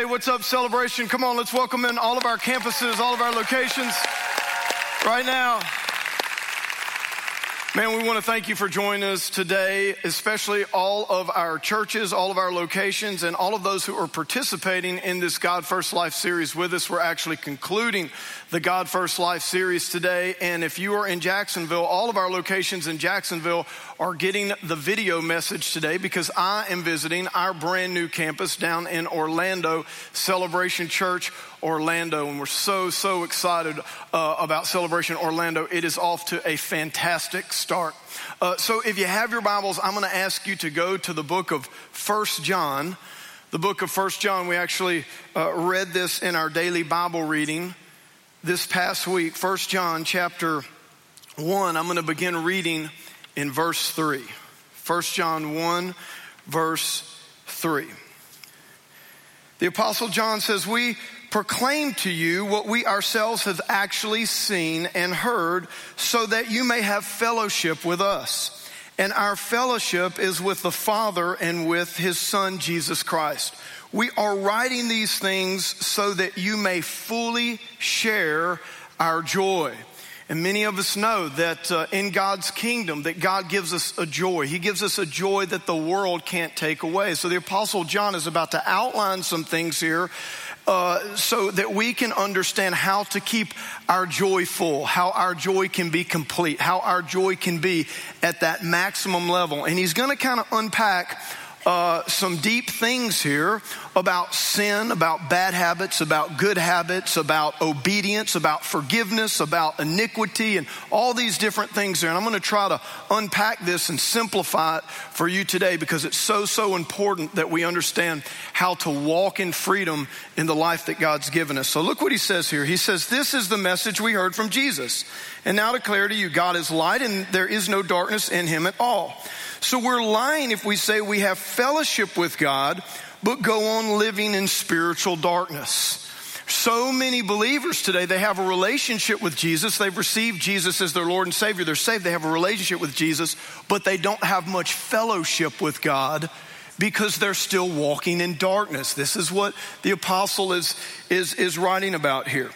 Hey, what's up, celebration? Come on, let's welcome in all of our campuses, all of our locations right now. Man, we want to thank you for joining us today, especially all of our churches, all of our locations, and all of those who are participating in this God First Life series with us. We're actually concluding the God First Life series today. And if you are in Jacksonville, all of our locations in Jacksonville are getting the video message today because I am visiting our brand new campus down in Orlando, Celebration Church Orlando, and we're so, so excited uh, about Celebration Orlando. It is off to a fantastic start. Uh, so if you have your Bibles, I'm going to ask you to go to the book of First John. The book of First John, we actually uh, read this in our daily Bible reading this past week. First John chapter 1, I'm going to begin reading in verse 3. First John 1, verse 3. The Apostle John says, We proclaim to you what we ourselves have actually seen and heard, so that you may have fellowship with us. And our fellowship is with the Father and with his Son, Jesus Christ. We are writing these things so that you may fully share our joy. And many of us know that uh, in God's kingdom that God gives us a joy. He gives us a joy that the world can't take away. So the apostle John is about to outline some things here uh, so that we can understand how to keep our joy full, how our joy can be complete, how our joy can be at that maximum level. And he's going to kind of unpack uh, some deep things here about sin, about bad habits, about good habits, about obedience, about forgiveness, about iniquity, and all these different things there. And I'm going to try to unpack this and simplify it for you today because it's so, so important that we understand how to walk in freedom in the life that God's given us. So look what he says here. He says, This is the message we heard from Jesus. And now declare to you, God is light and there is no darkness in him at all. So we're lying if we say we have fellowship with God, but go on living in spiritual darkness. So many believers today, they have a relationship with Jesus. They've received Jesus as their Lord and Savior. They're saved. They have a relationship with Jesus, but they don't have much fellowship with God because they're still walking in darkness. This is what the apostle is, is, is writing about here.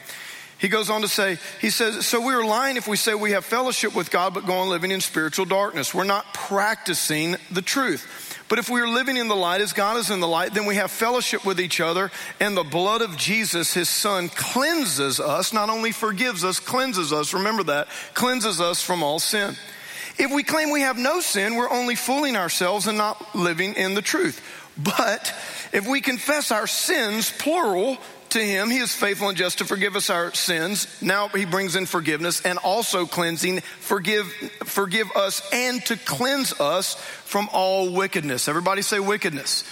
He goes on to say, he says, so we're lying if we say we have fellowship with God, but go on living in spiritual darkness. We're not practicing the truth. But if we are living in the light as God is in the light, then we have fellowship with each other, and the blood of Jesus, his son, cleanses us, not only forgives us, cleanses us, remember that, cleanses us from all sin. If we claim we have no sin, we're only fooling ourselves and not living in the truth. But if we confess our sins, plural, to him. He is faithful and just to forgive us our sins. Now he brings in forgiveness and also cleansing, forgive, forgive us and to cleanse us from all wickedness. Everybody say wickedness.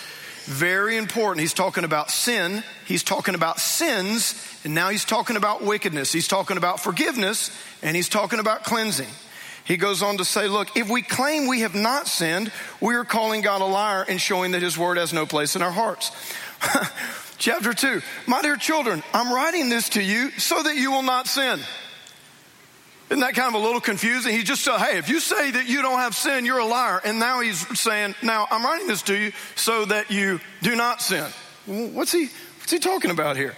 Very important. He's talking about sin. He's talking about sins. And now he's talking about wickedness. He's talking about forgiveness and he's talking about cleansing. He goes on to say, look, if we claim we have not sinned, we are calling God a liar and showing that his word has no place in our hearts. Chapter 2 My dear children, I'm writing this to you so that you will not sin. Isn't that kind of a little confusing? He just said, hey, if you say that you don't have sin, you're a liar. And now he's saying, now I'm writing this to you so that you do not sin. What's he, what's he talking about here?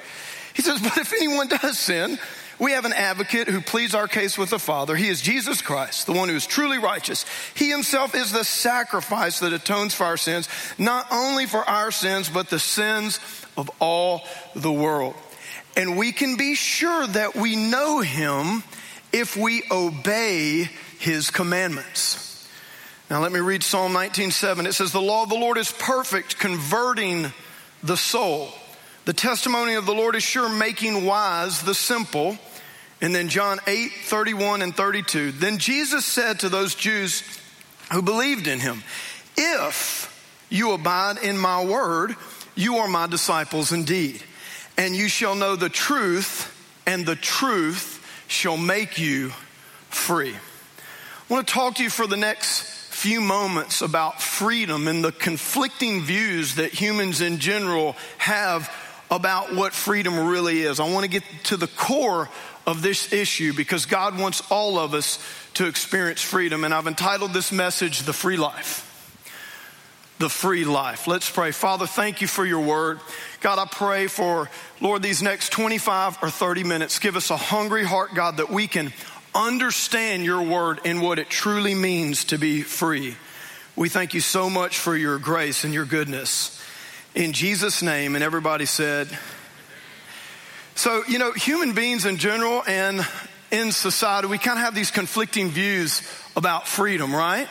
He says, but if anyone does sin, we have an advocate who pleads our case with the Father. He is Jesus Christ, the one who is truly righteous. He himself is the sacrifice that atones for our sins, not only for our sins, but the sins of all the world. And we can be sure that we know him if we obey his commandments. Now let me read Psalm 19:7. It says the law of the Lord is perfect, converting the soul. The testimony of the Lord is sure, making wise the simple. And then John 8, 31 and 32. Then Jesus said to those Jews who believed in him, If you abide in my word, you are my disciples indeed, and you shall know the truth, and the truth shall make you free. I want to talk to you for the next few moments about freedom and the conflicting views that humans in general have about what freedom really is. I want to get to the core of this issue because God wants all of us to experience freedom. And I've entitled this message, The Free Life. the free life. Let's pray. Father, thank you for your word. God, I pray for, Lord, these next 25 or 30 minutes, give us a hungry heart, God, that we can understand your word and what it truly means to be free. We thank you so much for your grace and your goodness. In Jesus' name, and everybody said, so, you know, human beings in general and in society, we kind of have these conflicting views about freedom, right?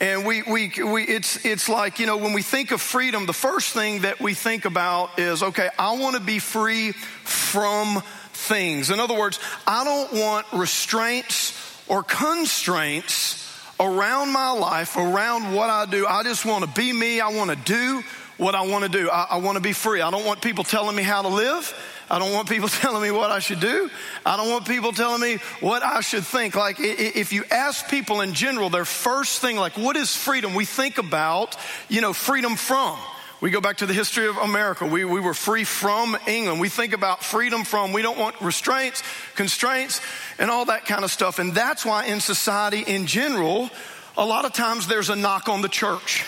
And we, we, we, it's, it's like, you know, when we think of freedom, the first thing that we think about is, okay, I want to be free from things. In other words, I don't want restraints or constraints around my life, around what I do. I just want to be me. I want to do what I want to do. I, I want to be free. I don't want people telling me how to live. I don't want people telling me what I should do. I don't want people telling me what I should think. Like, if you ask people in general, their first thing, like, what is freedom? We think about, you know, freedom from. We go back to the history of America. We, we were free from England. We think about freedom from, we don't want restraints, constraints, and all that kind of stuff. And that's why in society in general, a lot of times there's a knock on the church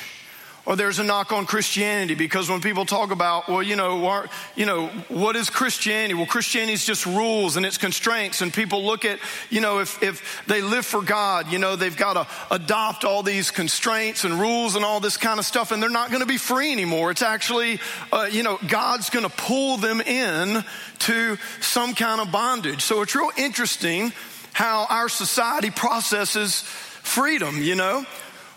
or there's a knock on Christianity because when people talk about, well, you know, you know, what is Christianity? Well, Christianity is just rules and it's constraints, and people look at, you know, if if they live for God, you know, they've got to adopt all these constraints and rules and all this kind of stuff, and they're not going to be free anymore. It's actually, uh, you know, God's going to pull them in to some kind of bondage. So it's real interesting how our society processes freedom. You know.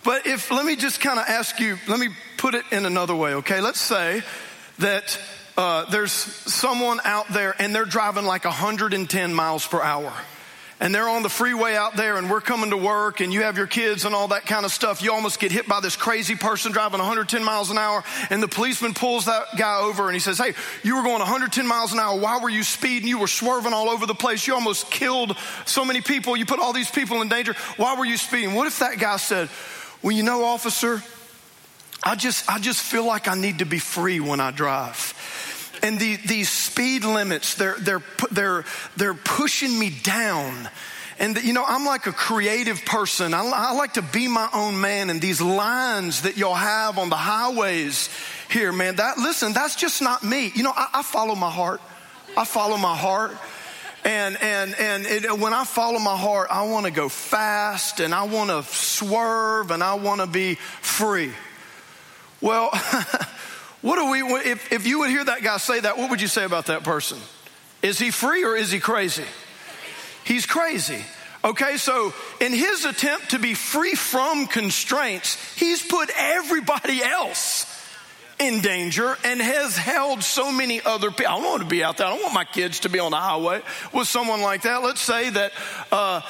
But if, let me just kind of ask you, let me put it in another way, okay? Let's say that uh, there's someone out there and they're driving like 110 miles per hour. And they're on the freeway out there and we're coming to work and you have your kids and all that kind of stuff. You almost get hit by this crazy person driving 110 miles an hour and the policeman pulls that guy over and he says, Hey, you were going 110 miles an hour. Why were you speeding? You were swerving all over the place. You almost killed so many people. You put all these people in danger. Why were you speeding? What if that guy said, well, you know, officer, I just, I just feel like I need to be free when I drive. And the, these speed limits, they're, they're, they're, they're pushing me down. And, you know, I'm like a creative person. I, I, like to be my own man. And these lines that y'all have on the highways here, man, that, listen, that's just not me. You know, I, I follow my heart. I follow my heart. And, and, and it, when I follow my heart, I want to go fast and I want to swerve and I want to be free. Well, what do we, if, if you would hear that guy say that, what would you say about that person? Is he free or is he crazy? He's crazy. Okay, so in his attempt to be free from constraints, he's put everybody else in danger and has held so many other people. I don't want to be out there. I don't want my kids to be on the highway with someone like that. Let's say that uh,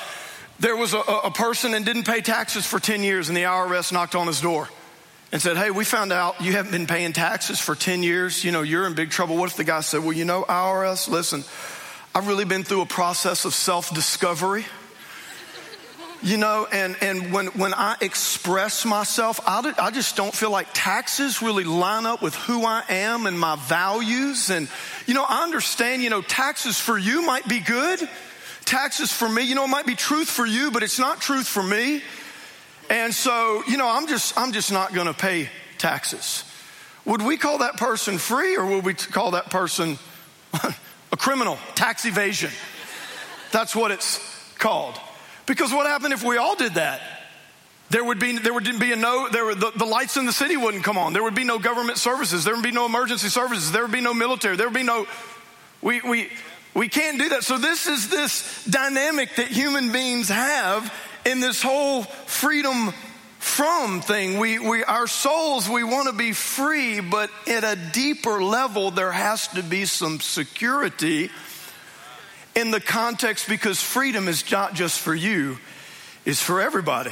there was a, a person and didn't pay taxes for 10 years and the IRS knocked on his door and said, Hey, we found out you haven't been paying taxes for 10 years. You know, you're in big trouble. What if the guy said, Well, you know, IRS, listen, I've really been through a process of self discovery. You know, and, and when, when I express myself, I, I just don't feel like taxes really line up with who I am and my values. And, you know, I understand, you know, taxes for you might be good. Taxes for me, you know, it might be truth for you, but it's not truth for me. And so, you know, I'm just, I'm just not going to pay taxes. Would we call that person free or would we call that person a criminal, tax evasion? That's what it's called. Because what happened if we all did that? There would be, there would be a no, there were, the, the lights in the city wouldn't come on. There would be no government services. There would be no emergency services. There would be no military. There would be no, we, we, we can't do that. So this is this dynamic that human beings have in this whole freedom from thing. We, we, our souls, we want to be free, but at a deeper level, there has to be some security in the context because freedom is not just for you, it's for everybody.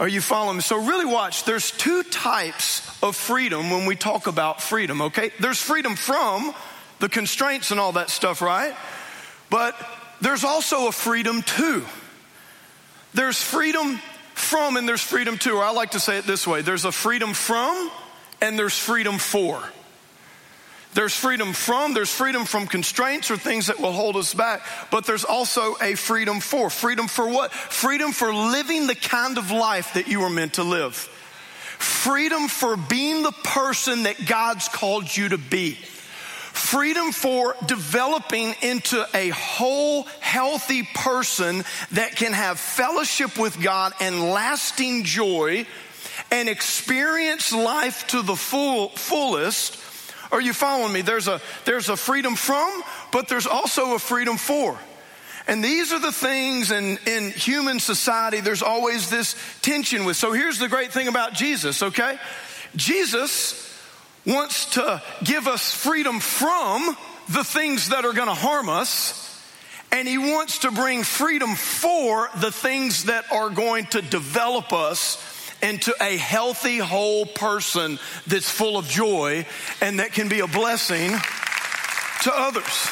Are you following me? So, really watch. There's two types of freedom when we talk about freedom, okay? There's freedom from the constraints and all that stuff, right? But there's also a freedom to. There's freedom from and there's freedom to, or I like to say it this way there's a freedom from and there's freedom for. There's freedom from, there's freedom from constraints or things that will hold us back, but there's also a freedom for. Freedom for what? Freedom for living the kind of life that you were meant to live. freedom for being the person that God's called you to be. Freedom for developing into a whole, healthy person that can have fellowship with God and lasting joy and experience life to the full, fullest. Are you following me? There's a, there's a freedom from, but there's also a freedom for. And these are the things in, in human society, there's always this tension with. So here's the great thing about Jesus, okay? Jesus wants to give us freedom from the things that are gonna harm us. And he wants to bring freedom for the things that are going to develop us into a healthy, whole person that's full of joy and that can be a blessing to others.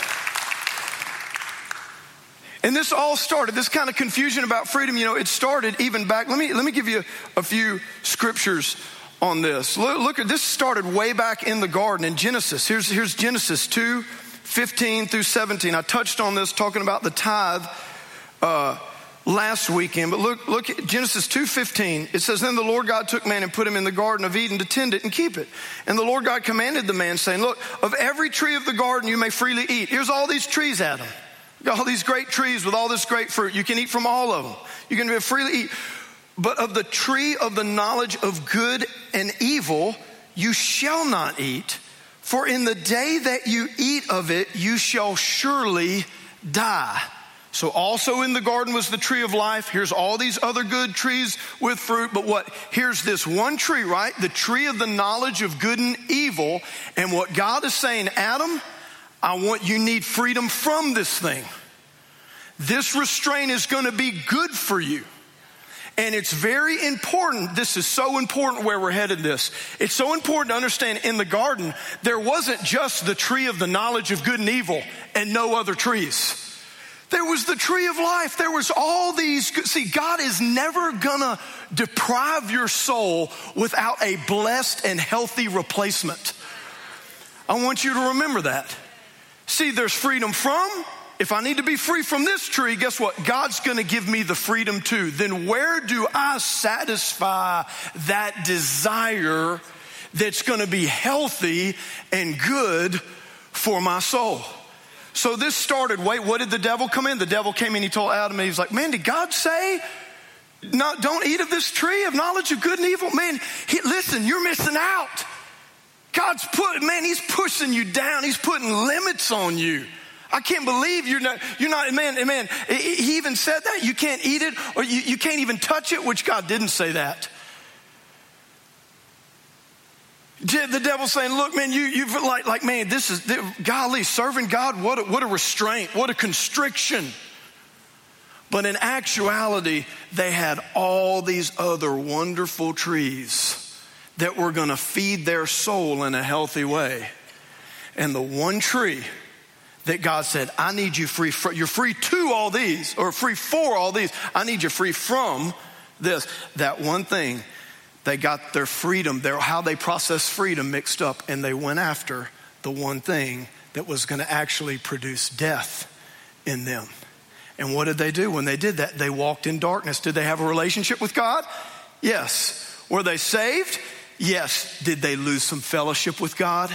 And this all started, this kind of confusion about freedom, you know, it started even back. Let me, let me give you a, few scriptures on this. Look, look, at this started way back in the garden in Genesis. Here's, here's Genesis 2 15 through 17. I touched on this talking about the tithe uh, last weekend, but look, look at Genesis 2:15. It says, Then the Lord God took man and put him in the garden of Eden to tend it and keep it. And the Lord God commanded the man, saying, Look, of every tree of the garden you may freely eat. Here's all these trees, Adam all these great trees with all this great fruit. You can eat from all of them. You can be freely eat. But of the tree of the knowledge of good and evil, you shall not eat. For in the day that you eat of it, you shall surely die. So, also in the garden was the tree of life. Here's all these other good trees with fruit. But what? Here's this one tree, right? The tree of the knowledge of good and evil. And what God is saying, Adam, I want you need freedom from this thing. This restraint is going to be good for you. And it's very important. This is so important where we're headed this. It's so important to understand in the garden, there wasn't just the tree of the knowledge of good and evil and no other trees. There was the tree of life. There was all these. See, God is never gonna deprive your soul without a blessed and healthy replacement. I want you to remember that. See, there's freedom from. If I need to be free from this tree, guess what? God's gonna give me the freedom too. Then where do I satisfy that desire that's gonna be healthy and good for my soul? So this started, wait, what did the devil come in? The devil came in, he told Adam, and he was like, man, did God say, no, don't eat of this tree of knowledge of good and evil? Man, he, listen, you're missing out. God's put, man, He's pushing you down. He's putting limits on you. I can't believe you're not, you're not, man, man, he even said that. You can't eat it or you, you can't even touch it, which God didn't say that. The devil's saying, look, man, you, you've like, like, man, this is, golly, serving God, what a, what a restraint, what a constriction. But in actuality, they had all these other wonderful trees that were going to feed their soul in a healthy way. And the one tree that God said, I need you free, from, you're free to all these, or free for all these. I need you free from this. That one thing, they got their freedom, their, how they process freedom mixed up, and they went after the one thing that was going to actually produce death in them. And what did they do when they did that? They walked in darkness. Did they have a relationship with God? Yes. Were they saved? Yes. Did they lose some fellowship with God?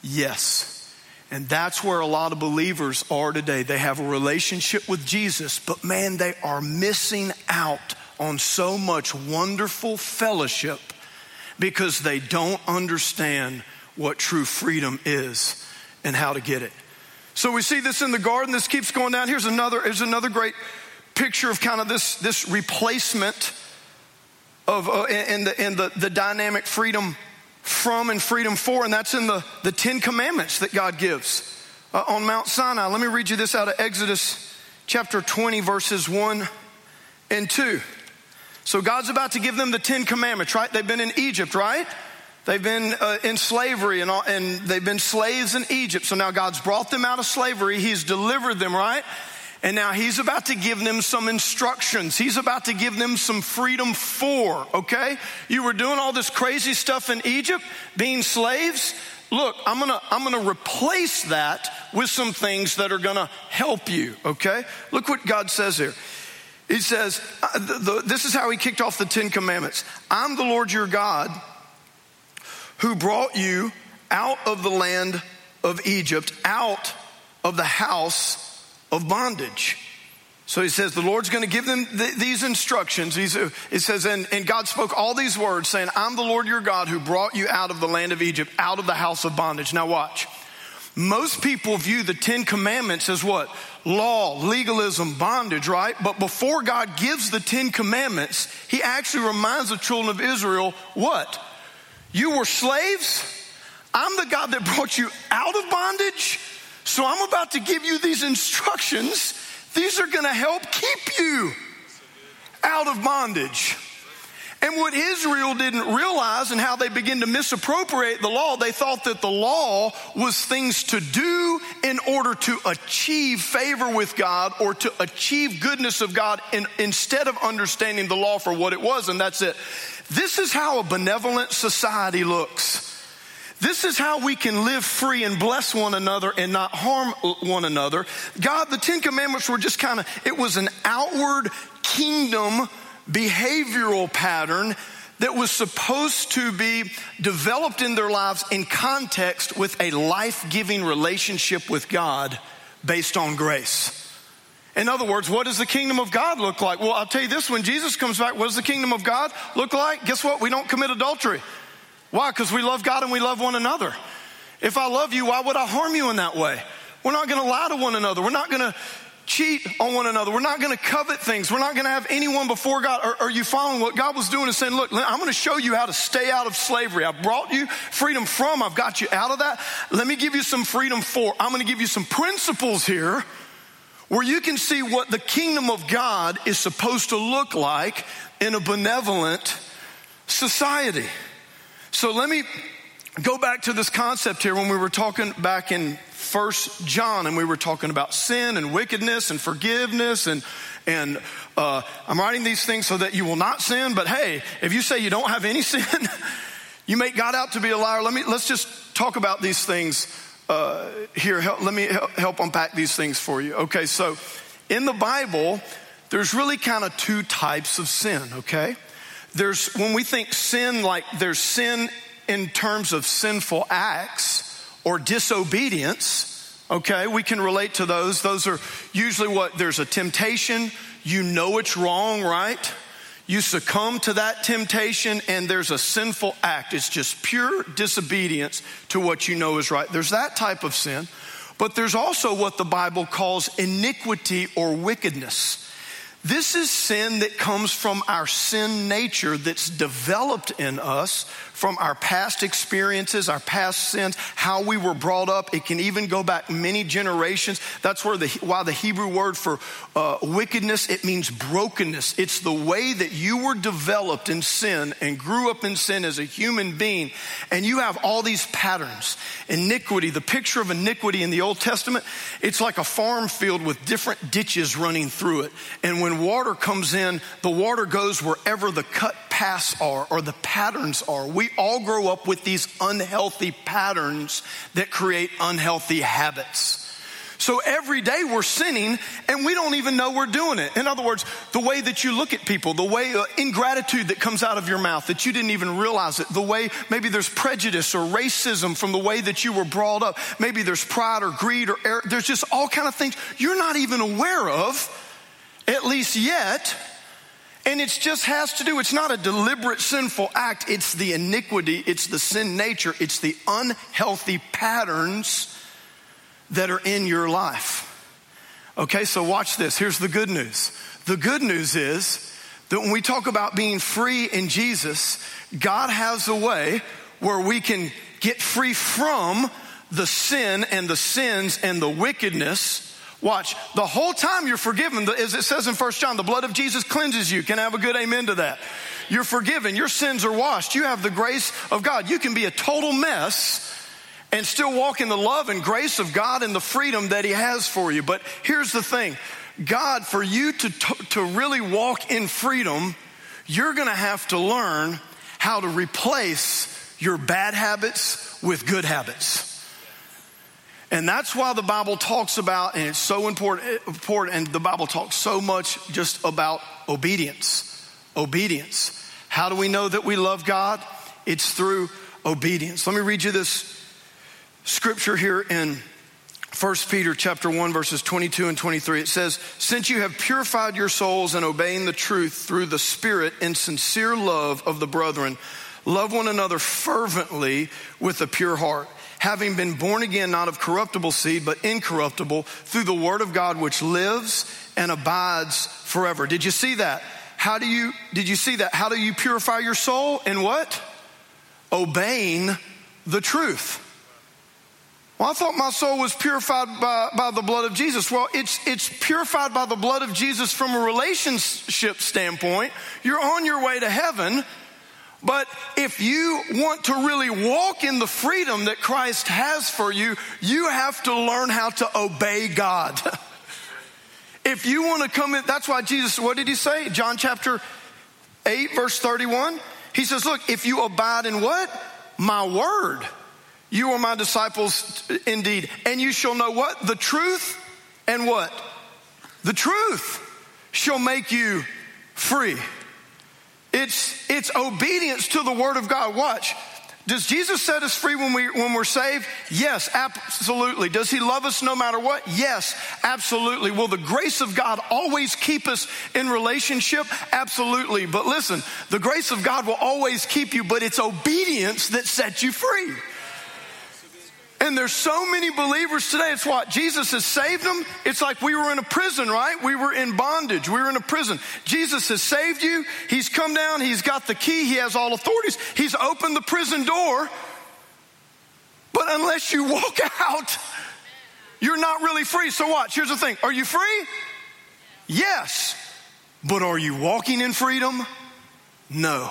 Yes. And that's where a lot of believers are today. They have a relationship with Jesus, but man, they are missing out on so much wonderful fellowship because they don't understand what true freedom is and how to get it. So we see this in the garden. This keeps going down. Here's another, here's another great picture of kind of this, this replacement of uh, in, the, in the, the dynamic freedom from and freedom for, and that's in the, the Ten Commandments that God gives uh, on Mount Sinai. Let me read you this out of Exodus chapter 20, verses 1 and 2. So God's about to give them the Ten Commandments, right? They've been in Egypt, right? They've been uh, in slavery and, all, and they've been slaves in Egypt. So now God's brought them out of slavery. He's delivered them, right? And now he's about to give them some instructions. He's about to give them some freedom for, okay? You were doing all this crazy stuff in Egypt, being slaves. Look, I'm gonna, I'm gonna replace that with some things that are gonna help you, okay? Look what God says here. He says, uh, This is how he kicked off the Ten Commandments I'm the Lord your God who brought you out of the land of Egypt, out of the house of bondage. So he says, the Lord's going to give them th- these instructions. He's, uh, it says, and, and God spoke all these words, saying, I'm the Lord your God who brought you out of the land of Egypt, out of the house of bondage. Now, watch. Most people view the Ten Commandments as what? Law, legalism, bondage, right? But before God gives the Ten Commandments, He actually reminds the children of Israel what? You were slaves. I'm the God that brought you out of bondage. So I'm about to give you these instructions. These are going to help keep you out of bondage. And what Israel didn't realize and how they begin to misappropriate the law, they thought that the law was things to do in order to achieve favor with God or to achieve goodness of God in, instead of understanding the law for what it was. And that's it. This is how a benevolent society looks. This is how we can live free and bless one another and not harm one another. God, the Ten Commandments were just kind of, it was an outward kingdom behavioral pattern that was supposed to be developed in their lives in context with a life giving relationship with God based on grace. In other words, what does the kingdom of God look like? Well, I'll tell you this when Jesus comes back, what does the kingdom of God look like? Guess what? We don't commit adultery. Why? Because we love God and we love one another. If I love you, why would I harm you in that way? We're not going to lie to one another. We're not going to cheat on one another. We're not going to covet things. We're not going to have anyone before God. Are, are, you following what God was doing and saying, look, I'm going to show you how to stay out of slavery. I brought you freedom from, I've got you out of that. Let me give you some freedom for. I'm going to give you some principles here where you can see what the kingdom of God is supposed to look like in a benevolent society. So let me go back to this concept here when we were talking back in First John, and we were talking about sin and wickedness and forgiveness and and uh, I'm writing these things so that you will not sin. But hey, if you say you don't have any sin, you make God out to be a liar. Let me let's just talk about these things uh, here. Help, let me help, help unpack these things for you. Okay, so in the Bible, there's really kind of two types of sin. Okay, there's when we think sin, like there's sin in terms of sinful acts or disobedience, okay, we can relate to those. Those are usually what there's a temptation, you know it's wrong, right? You succumb to that temptation and there's a sinful act. It's just pure disobedience to what you know is right. There's that type of sin, but there's also what the Bible calls iniquity or wickedness. This is sin that comes from our sin nature that's developed in us from our past experiences, our past sins, how we were brought up. It can even go back many generations. That's where the, why the Hebrew word for uh, wickedness, it means brokenness. It's the way that you were developed in sin and grew up in sin as a human being. And you have all these patterns. Iniquity, the picture of iniquity in the Old Testament, it's like a farm field with different ditches running through it. And when water comes in, the water goes wherever the cut paths are or the patterns are. We all grow up with these unhealthy patterns that create unhealthy habits. So every day we're sinning and we don't even know we're doing it. In other words, the way that you look at people, the way uh, ingratitude that comes out of your mouth that you didn't even realize it, the way maybe there's prejudice or racism from the way that you were brought up. Maybe there's pride or greed or error. There's just all kind of things you're not even aware of, at least yet. And it just has to do, it's not a deliberate sinful act, it's the iniquity, it's the sin nature, it's the unhealthy patterns that are in your life. Okay, so watch this. Here's the good news. The good news is that when we talk about being free in Jesus, God has a way where we can get free from the sin and the sins and the wickedness Watch, the whole time you're forgiven, as it says in First John, the blood of Jesus cleanses you. Can I have a good amen to that? You're forgiven, your sins are washed, you have the grace of God. You can be a total mess and still walk in the love and grace of God and the freedom that He has for you. But here's the thing God, for you to, to really walk in freedom, you're gonna have to learn how to replace your bad habits with good habits. And that's why the Bible talks about, and it's so important, important, and the Bible talks so much just about obedience. Obedience. How do we know that we love God? It's through obedience. Let me read you this scripture here in 1 Peter chapter 1 verses 22 and 23 it says since you have purified your souls in obeying the truth through the spirit in sincere love of the brethren love one another fervently with a pure heart having been born again not of corruptible seed but incorruptible through the word of God which lives and abides forever did you see that how do you did you see that how do you purify your soul in what obeying the truth well, I thought my soul was purified by, by the blood of Jesus. Well, it's, it's purified by the blood of Jesus from a relationship standpoint. You're on your way to heaven. But if you want to really walk in the freedom that Christ has for you, you have to learn how to obey God. if you want to come in, that's why Jesus, what did he say? John chapter 8, verse 31. He says, Look, if you abide in what? My word you are my disciples indeed. And you shall know what? The truth and what? The truth shall make you free. It's, it's obedience to the word of God. Watch. Does Jesus set us free when, we, when we're saved? Yes, absolutely. Does he love us no matter what? Yes, absolutely. Will the grace of God always keep us in relationship? Absolutely. But listen, the grace of God will always keep you, but it's obedience that sets you free. And there's so many believers today. It's what? Jesus has saved them. It's like we were in a prison, right? We were in bondage. We were in a prison. Jesus has saved you. He's come down. He's got the key. He has all authorities. He's opened the prison door. But unless you walk out, you're not really free. So watch. Here's the thing. Are you free? Yes. But are you walking in freedom? No.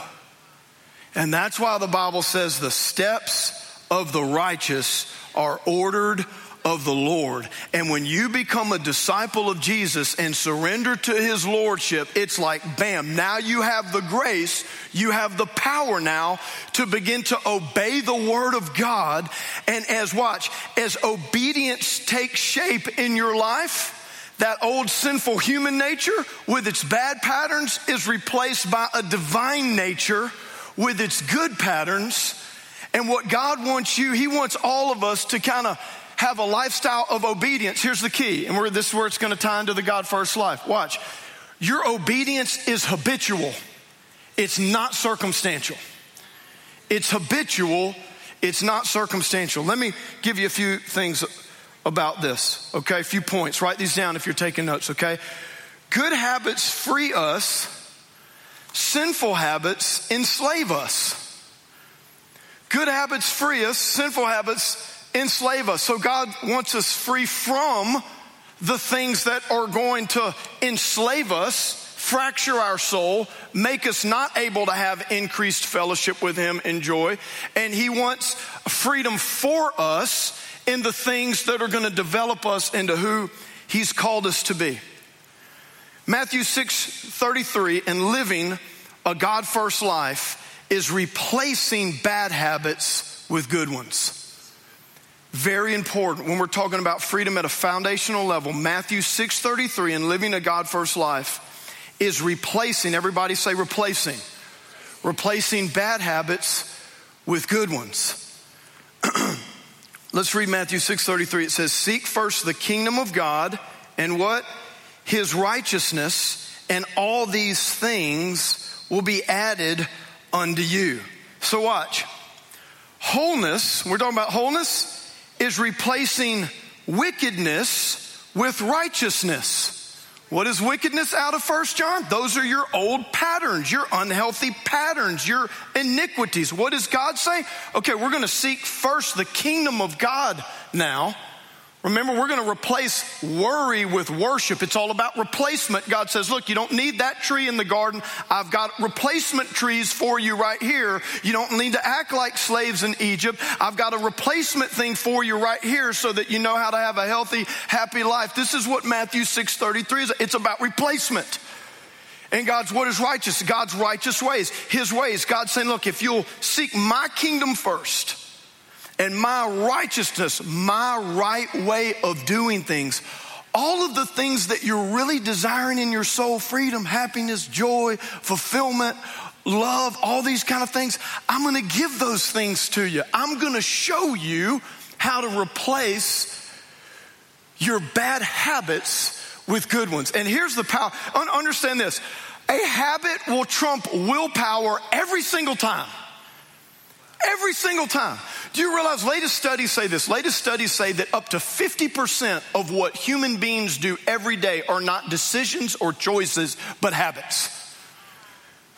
And that's why the Bible says the steps of the righteous are ordered of the Lord. And when you become a disciple of Jesus and surrender to his lordship, it's like bam, now you have the grace, you have the power now to begin to obey the word of God. And as watch, as obedience takes shape in your life, that old sinful human nature with its bad patterns is replaced by a divine nature with its good patterns and what God wants you, He wants all of us to kind of have a lifestyle of obedience. Here's the key, and this is where it's going to tie into the God first life. Watch. Your obedience is habitual, it's not circumstantial. It's habitual, it's not circumstantial. Let me give you a few things about this, okay? A few points. Write these down if you're taking notes, okay? Good habits free us, sinful habits enslave us. Good habits free us, sinful habits enslave us. So God wants us free from the things that are going to enslave us, fracture our soul, make us not able to have increased fellowship with Him and joy. And He wants freedom for us in the things that are going to develop us into who He's called us to be. Matthew 6 33, and living a God first life is replacing bad habits with good ones. Very important when we're talking about freedom at a foundational level. Matthew 6:33 and living a God first life is replacing, everybody say replacing. Replacing bad habits with good ones. Let's read Matthew 6:33. It says, "Seek first the kingdom of God and what? His righteousness, and all these things will be added unto you. So watch. Wholeness, we're talking about wholeness, is replacing wickedness with righteousness. What is wickedness out of First John? Those are your old patterns, your unhealthy patterns, your iniquities. What does God say? Okay, we're going to seek first the kingdom of God now Remember, we're going to replace worry with worship. It's all about replacement. God says, look, you don't need that tree in the garden. I've got replacement trees for you right here. You don't need to act like slaves in Egypt. I've got a replacement thing for you right here so that you know how to have a healthy, happy life. This is what Matthew 6.33 is. It's about replacement. And God's what is righteous? God's righteous ways, His ways. God's saying, look, if you'll seek my kingdom first, and my righteousness, my right way of doing things, all of the things that you're really desiring in your soul freedom, happiness, joy, fulfillment, love, all these kind of things I'm gonna give those things to you. I'm gonna show you how to replace your bad habits with good ones. And here's the power understand this a habit will trump willpower every single time. Every single time. Do you realize latest studies say this? Latest studies say that up to 50% of what human beings do every day are not decisions or choices, but habits.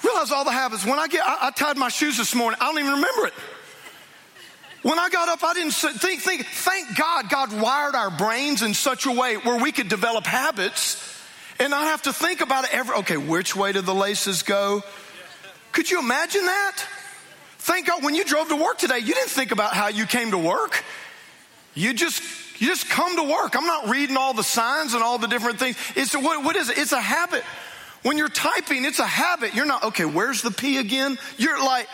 Realize all the habits. When I get, I, I tied my shoes this morning, I don't even remember it. When I got up, I didn't think, think, thank God God wired our brains in such a way where we could develop habits and not have to think about it every, okay, which way do the laces go? Could you imagine that? Thank God when you drove to work today, you didn't think about how you came to work. You just, you just come to work. I'm not reading all the signs and all the different things. It's, what, what is it? It's a habit. When you're typing, it's a habit. You're not, okay, where's the P again? You're like,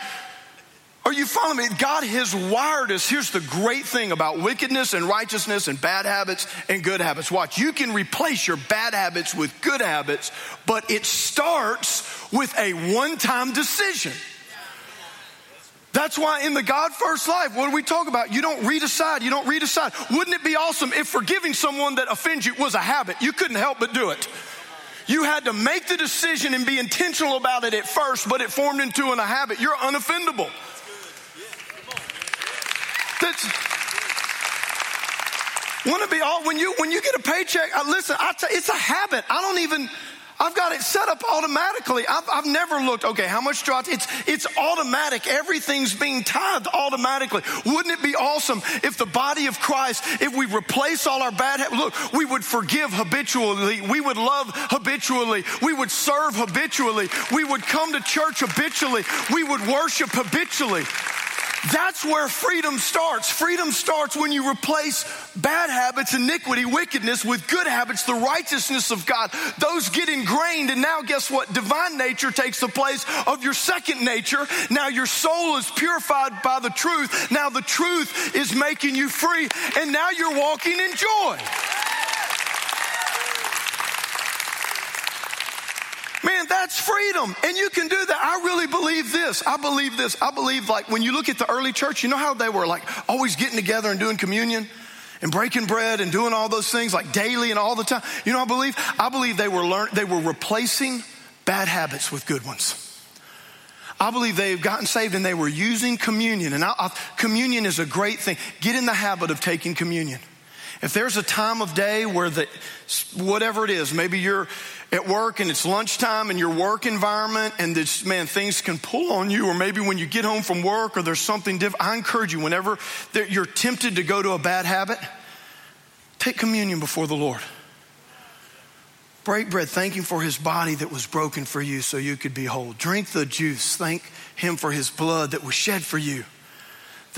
are you following me? God has wired us. Here's the great thing about wickedness and righteousness and bad habits and good habits. Watch, you can replace your bad habits with good habits, but it starts with a one time decision. That's why in the God first life, what do we talk about? You don't read aside. You don't read aside. Wouldn't it be awesome if forgiving someone that offends you was a habit? You couldn't help but do it. You had to make the decision and be intentional about it at first, but it formed into a habit. You're unoffendable. That's want to be all when you when you get a paycheck. Uh, listen, I t- it's a habit. I don't even. I've got it set up automatically. I've, I've never looked, okay, how much do I, it's, it's automatic. Everything's being tithed automatically. Wouldn't it be awesome if the body of Christ, if we replace all our bad look, we would forgive habitually. We would love habitually. We would serve habitually. We would come to church habitually. We would worship habitually. That's where freedom starts. Freedom starts when you replace bad habits, iniquity, wickedness with good habits, the righteousness of God. Those get ingrained, and now guess what? Divine nature takes the place of your second nature. Now your soul is purified by the truth. Now the truth is making you free, and now you're walking in joy. Man, that's freedom. And you can do that. I really believe this. I believe this. I believe like when you look at the early church, you know how they were like always getting together and doing communion? and breaking bread and doing all those things like daily and all the time. You know, I believe I believe they were learn they were replacing bad habits with good ones. I believe they've gotten saved and they were using communion. And I, I, communion is a great thing. Get in the habit of taking communion. If there's a time of day where the whatever it is, maybe you're at work and it's lunchtime in your work environment and this, man, things can pull on you, or maybe when you get home from work or there's something different, I encourage you, whenever you're tempted to go to a bad habit, take communion before the Lord. Break bread, thank Him for His body that was broken for you so you could be whole. Drink the juice, thank Him for His blood that was shed for you,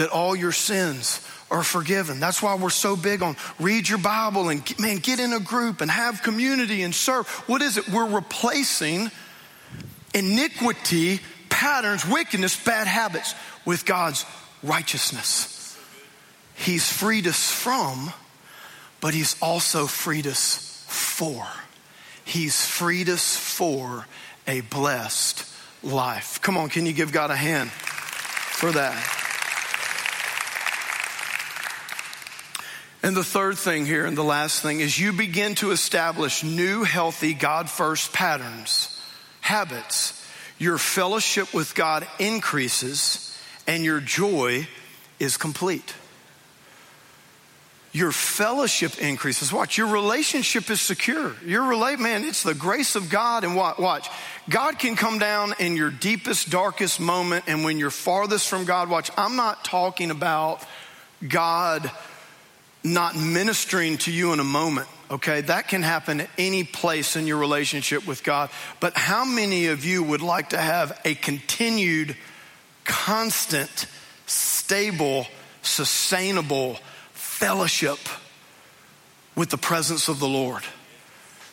that all your sins are forgiven. That's why we're so big on read your Bible and man, get in a group and have community and serve. What is it? We're replacing iniquity, patterns, wickedness, bad habits with God's righteousness. He's freed us from, but He's also freed us for. He's freed us for a blessed life. Come on, can you give God a hand for that? And the third thing here, and the last thing, is you begin to establish new, healthy, God first patterns, habits. Your fellowship with God increases, and your joy is complete. Your fellowship increases. Watch, your relationship is secure. Your relate, man, it's the grace of God. And what? Watch, God can come down in your deepest, darkest moment, and when you're farthest from God, watch, I'm not talking about God not ministering to you in a moment, okay? That can happen at any place in your relationship with God. But how many of you would like to have a continued, constant, stable, sustainable fellowship with the presence of the Lord?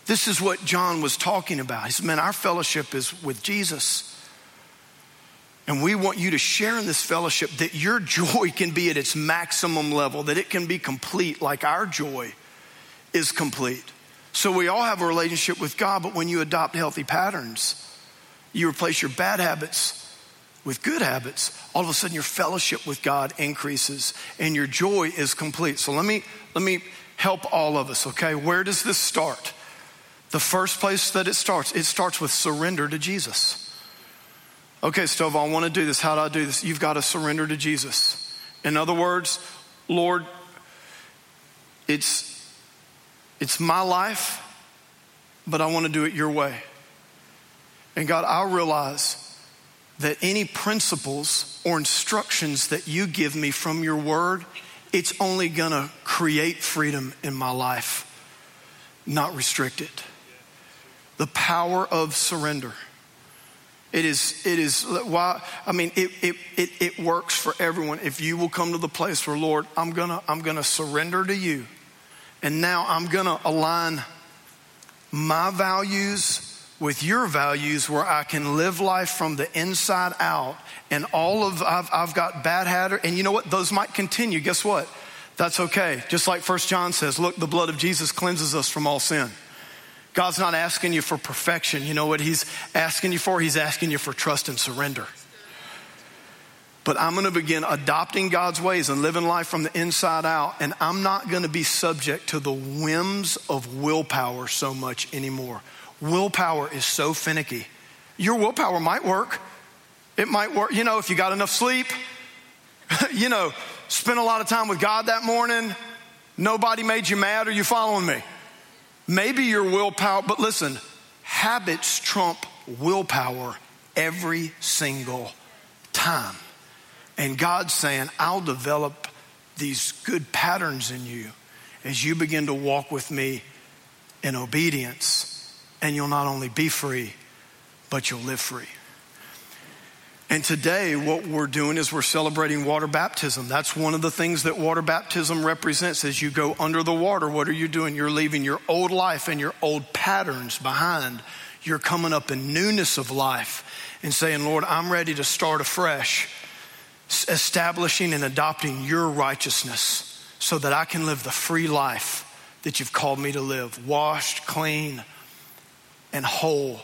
This is what John was talking about. He said, Man, our fellowship is with Jesus. And we want you to share in this fellowship that your joy can be at its maximum level, that it can be complete like our joy is complete. So we all have a relationship with God, but when you adopt healthy patterns, you replace your bad habits with good habits, all of a sudden your fellowship with God increases and your joy is complete. So let me let me help all of us, okay? Where does this start? The first place that it starts, it starts with surrender to Jesus. Okay, Stove, I want to do this. How do I do this? You've got to surrender to Jesus. In other words, Lord, it's it's my life, but I want to do it your way. And God, I realize that any principles or instructions that you give me from your word, it's only going to create freedom in my life, not restrict it. The power of surrender. It is, it is why, I mean, it, it, it, it works for everyone. If you will come to the place where, Lord, I'm gonna, I'm gonna surrender to you. And now I'm gonna align my values with your values where I can live life from the inside out and all of I've, I've got bad hatter. and you know what those might continue guess what that's okay just like first John says look the blood of Jesus cleanses us from all sin God's not asking you for perfection you know what he's asking you for he's asking you for trust and surrender but I'm going to begin adopting God's ways and living life from the inside out. And I'm not going to be subject to the whims of willpower so much anymore. Willpower is so finicky. Your willpower might work. It might work, you know, if you got enough sleep, you know, spend a lot of time with God that morning, nobody made you mad, are you following me? Maybe your willpower, but listen, habits trump willpower every single time. And God's saying, I'll develop these good patterns in you as you begin to walk with me in obedience and you'll not only be free, but you'll live free. And today, what we're doing is we're celebrating water baptism. That's one of the things that water baptism represents. As you go under the water, what are you doing? You're leaving your old life and your old patterns behind. You're coming up in newness of life and saying, Lord, I'm ready to start afresh, establishing and adopting your righteousness so that I can live the free life that you've called me to live, washed, clean, and whole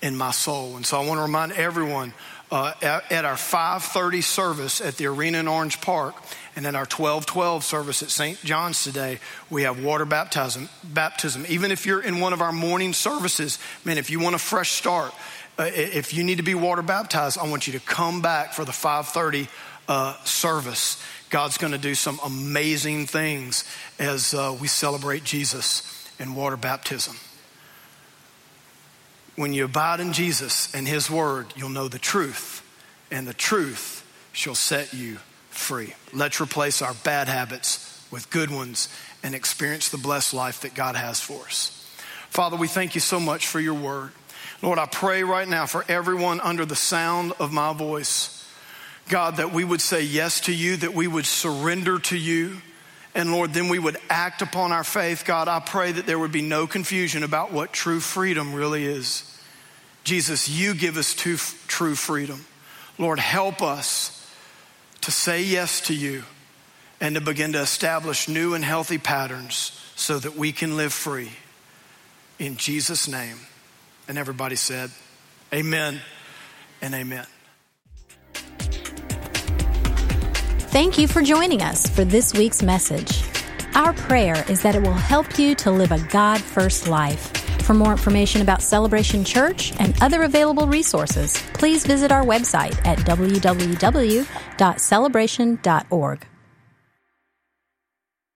in my soul. And so I want to remind everyone uh, at, our 5:30 service at the arena in Orange Park, and in our 12:12 service at St. John's today, we have water baptism. Baptism. Even if you're in one of our morning services, man, if you want a fresh start, uh, if you need to be water baptized, I want you to come back for the 5:30 uh, service. God's going to do some amazing things as uh, we celebrate Jesus in water baptism. When you abide in Jesus and His Word, you'll know the truth, and the truth shall set you free. Let's replace our bad habits with good ones and experience the blessed life that God has for us. Father, we thank you so much for your Word. Lord, I pray right now for everyone under the sound of my voice, God, that we would say yes to you, that we would surrender to you and Lord, then we would act upon our faith. God, I pray that there would be no confusion about what true freedom really is. Jesus, you give us true freedom. Lord, help us to say yes to you and to begin to establish new and healthy patterns so that we can live free. In Jesus' name. And everybody said, Amen and amen. Thank you for joining us for this week's message. Our prayer is that it will help you to live a God first life. For more information about Celebration Church and other available resources, please visit our website at www.celebration.org.